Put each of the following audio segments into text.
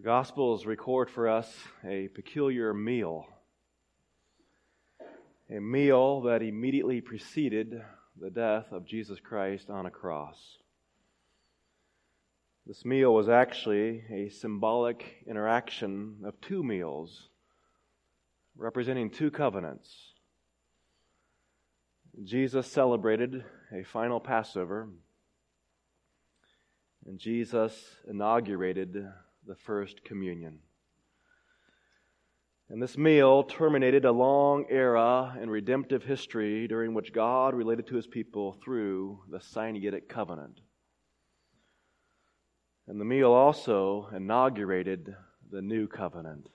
The Gospels record for us a peculiar meal, a meal that immediately preceded the death of Jesus Christ on a cross. This meal was actually a symbolic interaction of two meals representing two covenants. Jesus celebrated a final Passover, and Jesus inaugurated the first communion. And this meal terminated a long era in redemptive history during which God related to his people through the Sinaitic covenant. And the meal also inaugurated the new covenant.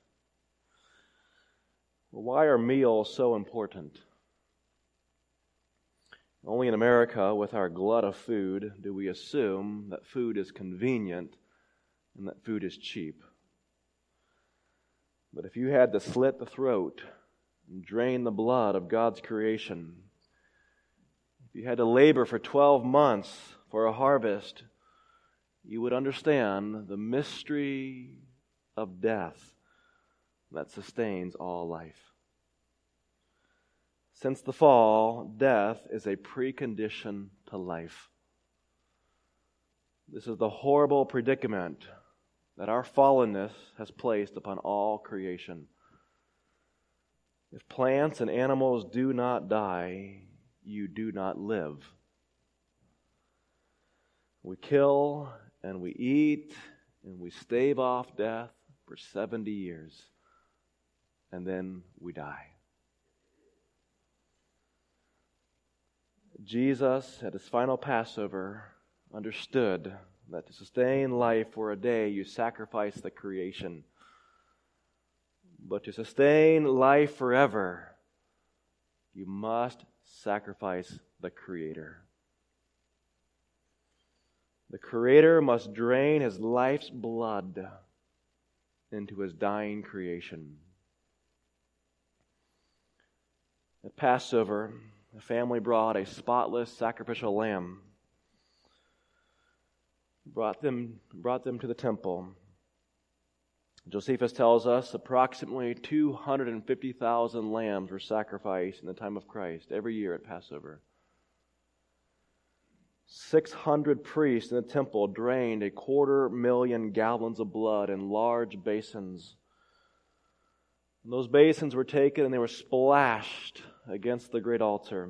Well, why are meals so important? Only in America, with our glut of food, do we assume that food is convenient and that food is cheap. But if you had to slit the throat and drain the blood of God's creation, if you had to labor for 12 months for a harvest, you would understand the mystery of death that sustains all life. Since the fall, death is a precondition to life. This is the horrible predicament that our fallenness has placed upon all creation. If plants and animals do not die, you do not live. We kill and we eat and we stave off death for 70 years, and then we die. Jesus, at his final Passover, understood that to sustain life for a day, you sacrifice the creation. But to sustain life forever, you must sacrifice the Creator. The Creator must drain his life's blood into his dying creation. At Passover, the family brought a spotless sacrificial lamb brought them, brought them to the temple. Josephus tells us approximately 250,000 lambs were sacrificed in the time of Christ every year at Passover. 600 priests in the temple drained a quarter million gallons of blood in large basins. And those basins were taken and they were splashed against the great altar.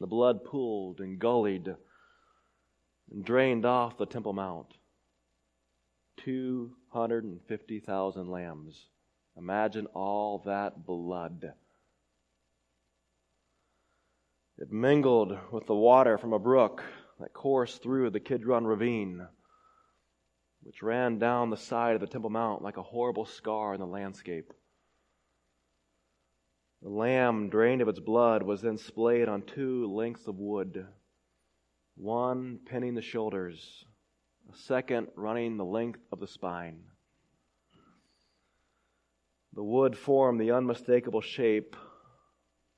The blood pooled and gullied drained off the Temple Mount. 250,000 lambs. Imagine all that blood. It mingled with the water from a brook that coursed through the Kidron Ravine, which ran down the side of the Temple Mount like a horrible scar in the landscape. The lamb, drained of its blood, was then splayed on two lengths of wood one pinning the shoulders, a second running the length of the spine. The wood formed the unmistakable shape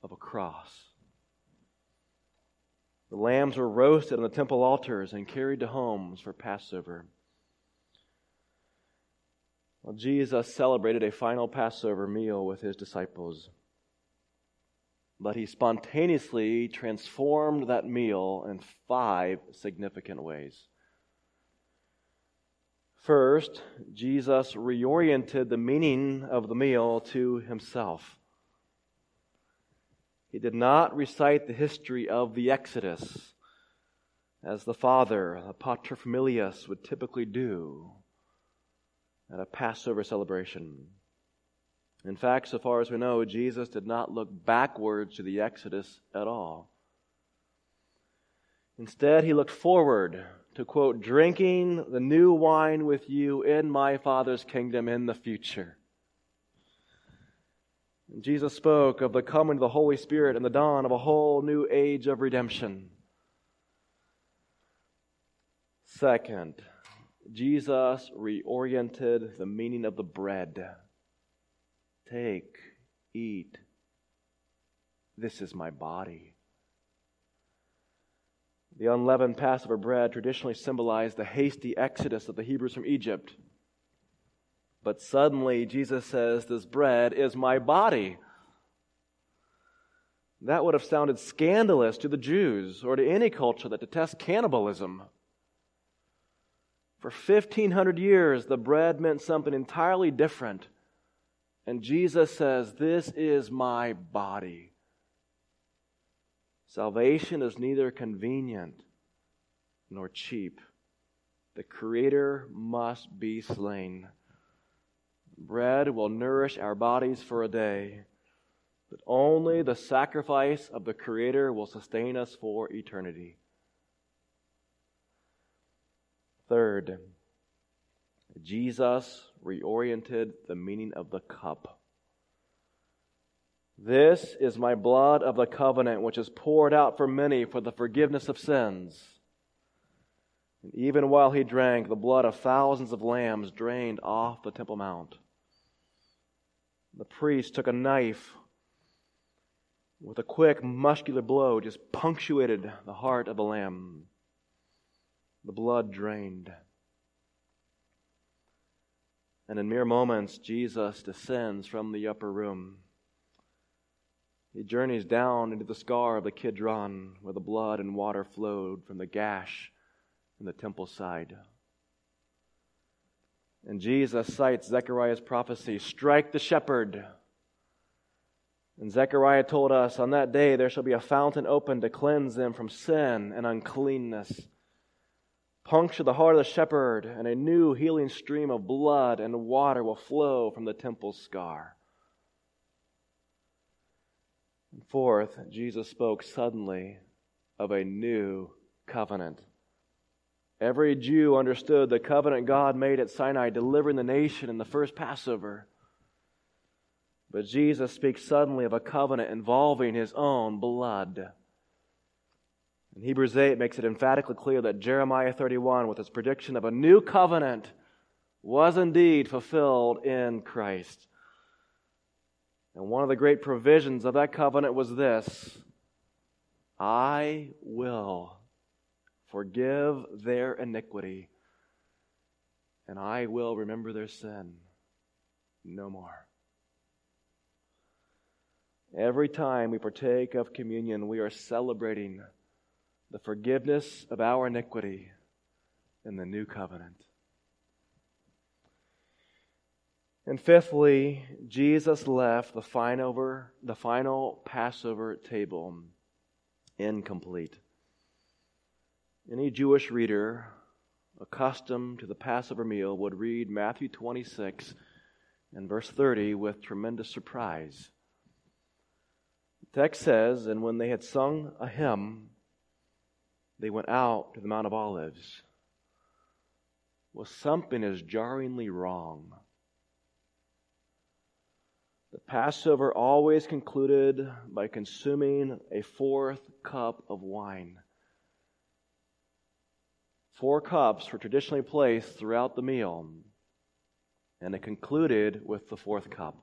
of a cross. The lambs were roasted on the temple altars and carried to homes for Passover. Well, Jesus celebrated a final Passover meal with his disciples but he spontaneously transformed that meal in five significant ways. First, Jesus reoriented the meaning of the meal to himself. He did not recite the history of the Exodus as the father, the paterfamilias, would typically do at a Passover celebration. In fact, so far as we know, Jesus did not look backwards to the Exodus at all. Instead, he looked forward to, quote, drinking the new wine with you in my Father's kingdom in the future. And Jesus spoke of the coming of the Holy Spirit and the dawn of a whole new age of redemption. Second, Jesus reoriented the meaning of the bread. Take, eat. This is my body. The unleavened Passover bread traditionally symbolized the hasty exodus of the Hebrews from Egypt But suddenly, Jesus says, This bread is my body. That would have sounded scandalous to the Jews or to any culture that detests cannibalism. For 1500 years, the bread meant something entirely different. And Jesus says, This is my body. Salvation is neither convenient nor cheap. The Creator must be slain. Bread will nourish our bodies for a day, but only the sacrifice of the Creator will sustain us for eternity. Third, Jesus reoriented the meaning of the cup. This is my blood of the covenant, which is poured out for many for the forgiveness of sins. And even while he drank, the blood of thousands of lambs drained off the Temple Mount. The priest took a knife with a quick, muscular blow, just punctuated the heart of the lamb. The blood drained. And in mere moments, Jesus descends from the upper room. He journeys down into the scar of the Kidron, where the blood and water flowed from the gash in the temple side. And Jesus cites Zechariah's prophecy strike the shepherd. And Zechariah told us, On that day there shall be a fountain opened to cleanse them from sin and uncleanness puncture the heart of the shepherd, and a new healing stream of blood and water will flow from the temple's scar. And fourth, Jesus spoke suddenly of a new covenant. Every Jew understood the covenant God made at Sinai, delivering the nation in the first Passover. But Jesus speaks suddenly of a covenant involving his own blood. In Hebrews 8 makes it emphatically clear that Jeremiah 31, with its prediction of a new covenant, was indeed fulfilled in Christ. And one of the great provisions of that covenant was this I will forgive their iniquity, and I will remember their sin no more. Every time we partake of communion, we are celebrating the forgiveness of our iniquity in the new covenant. And fifthly, Jesus left the final, the final Passover table incomplete. Any Jewish reader accustomed to the Passover meal would read Matthew 26 and verse 30 with tremendous surprise. The text says, And when they had sung a hymn, they went out to the Mount of Olives. Well, something is jarringly wrong. The Passover always concluded by consuming a fourth cup of wine. Four cups were traditionally placed throughout the meal, and it concluded with the fourth cup.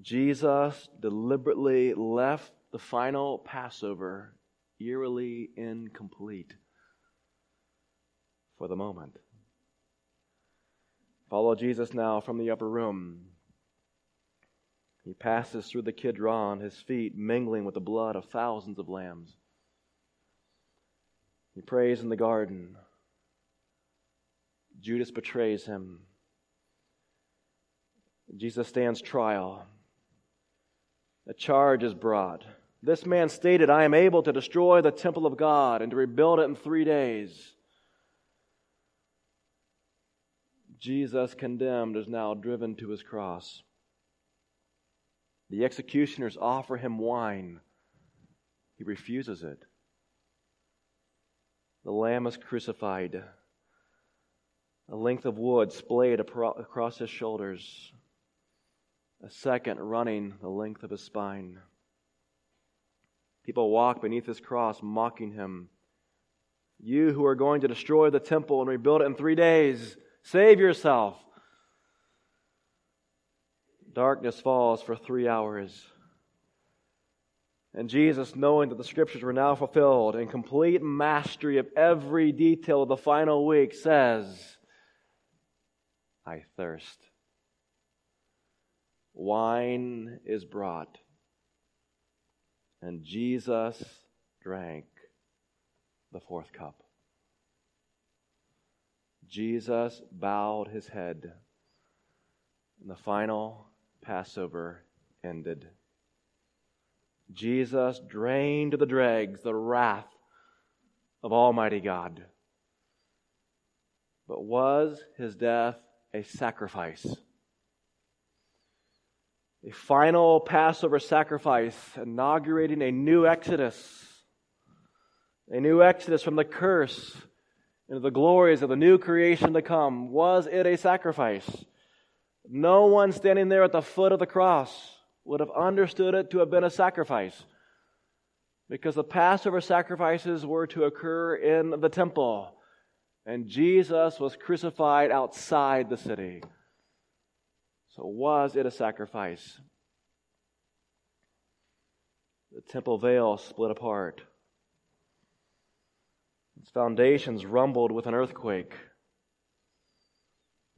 Jesus deliberately left the final Passover eerily incomplete for the moment. Follow Jesus now from the upper room. He passes through the Kidron, his feet mingling with the blood of thousands of lambs. He prays in the garden. Judas betrays him. Jesus stands trial. A charge is brought. This man stated, I am able to destroy the temple of God and to rebuild it in three days. Jesus, condemned, is now driven to his cross. The executioners offer him wine. He refuses it. The lamb is crucified. A length of wood splayed across his shoulders. A second running the length of his spine. People walk beneath his cross, mocking him. You who are going to destroy the temple and rebuild it in three days, save yourself. Darkness falls for three hours. And Jesus, knowing that the scriptures were now fulfilled in complete mastery of every detail of the final week, says, I thirst. Wine is brought, and Jesus drank the fourth cup. Jesus bowed his head, and the final Passover ended. Jesus drained the dregs the wrath of Almighty God. But was his death a sacrifice? A final Passover sacrifice, inaugurating a new Exodus. A new Exodus from the curse into the glories of the new creation to come. Was it a sacrifice? No one standing there at the foot of the cross would have understood it to have been a sacrifice. Because the Passover sacrifices were to occur in the temple, and Jesus was crucified outside the city. So, was it a sacrifice? The temple veil split apart. Its foundations rumbled with an earthquake.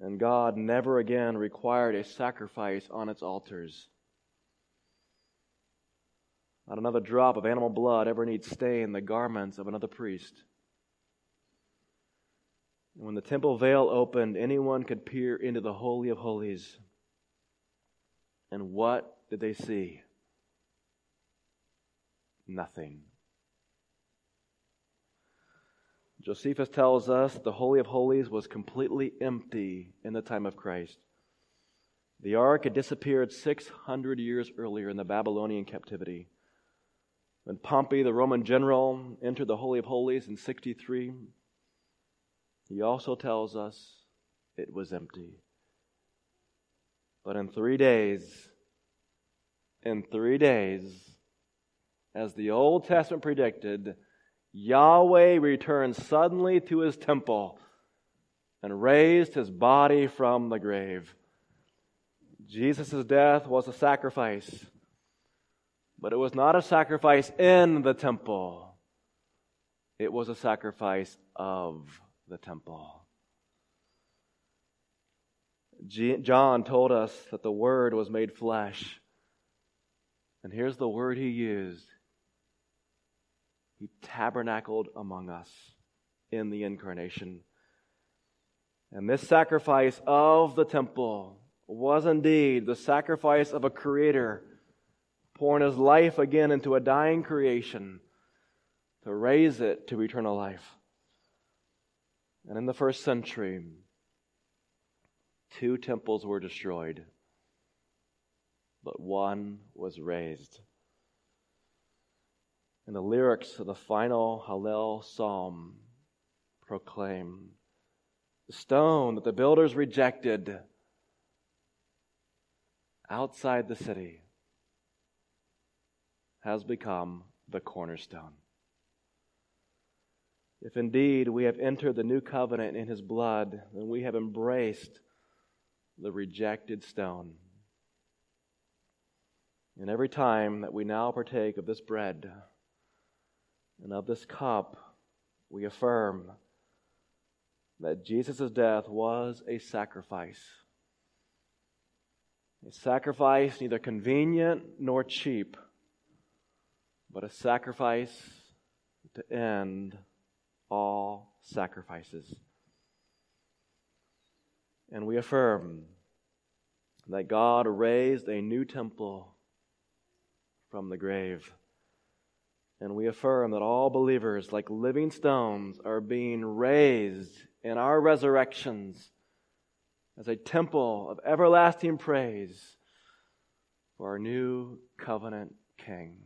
And God never again required a sacrifice on its altars. Not another drop of animal blood ever need stain the garments of another priest. And when the temple veil opened, anyone could peer into the Holy of Holies. And what did they see? Nothing. Josephus tells us the Holy of Holies was completely empty in the time of Christ. The ark had disappeared 600 years earlier in the Babylonian captivity. When Pompey, the Roman general, entered the Holy of Holies in 63, he also tells us it was empty. But in three days, in three days, as the Old Testament predicted, Yahweh returned suddenly to his temple and raised his body from the grave. Jesus' death was a sacrifice, but it was not a sacrifice in the temple, it was a sacrifice of the temple. John told us that the Word was made flesh. And here's the word he used he tabernacled among us in the incarnation. And this sacrifice of the temple was indeed the sacrifice of a creator pouring his life again into a dying creation to raise it to eternal life. And in the first century, two temples were destroyed, but one was raised. And the lyrics of the final Hallel psalm proclaim the stone that the builders rejected outside the city has become the cornerstone. If indeed we have entered the new covenant in his blood, then we have embraced the rejected stone. And every time that we now partake of this bread, and of this cup, we affirm that Jesus' death was a sacrifice. A sacrifice neither convenient nor cheap, but a sacrifice to end all sacrifices. And we affirm that God raised a new temple from the grave. And we affirm that all believers, like living stones, are being raised in our resurrections as a temple of everlasting praise for our new covenant King.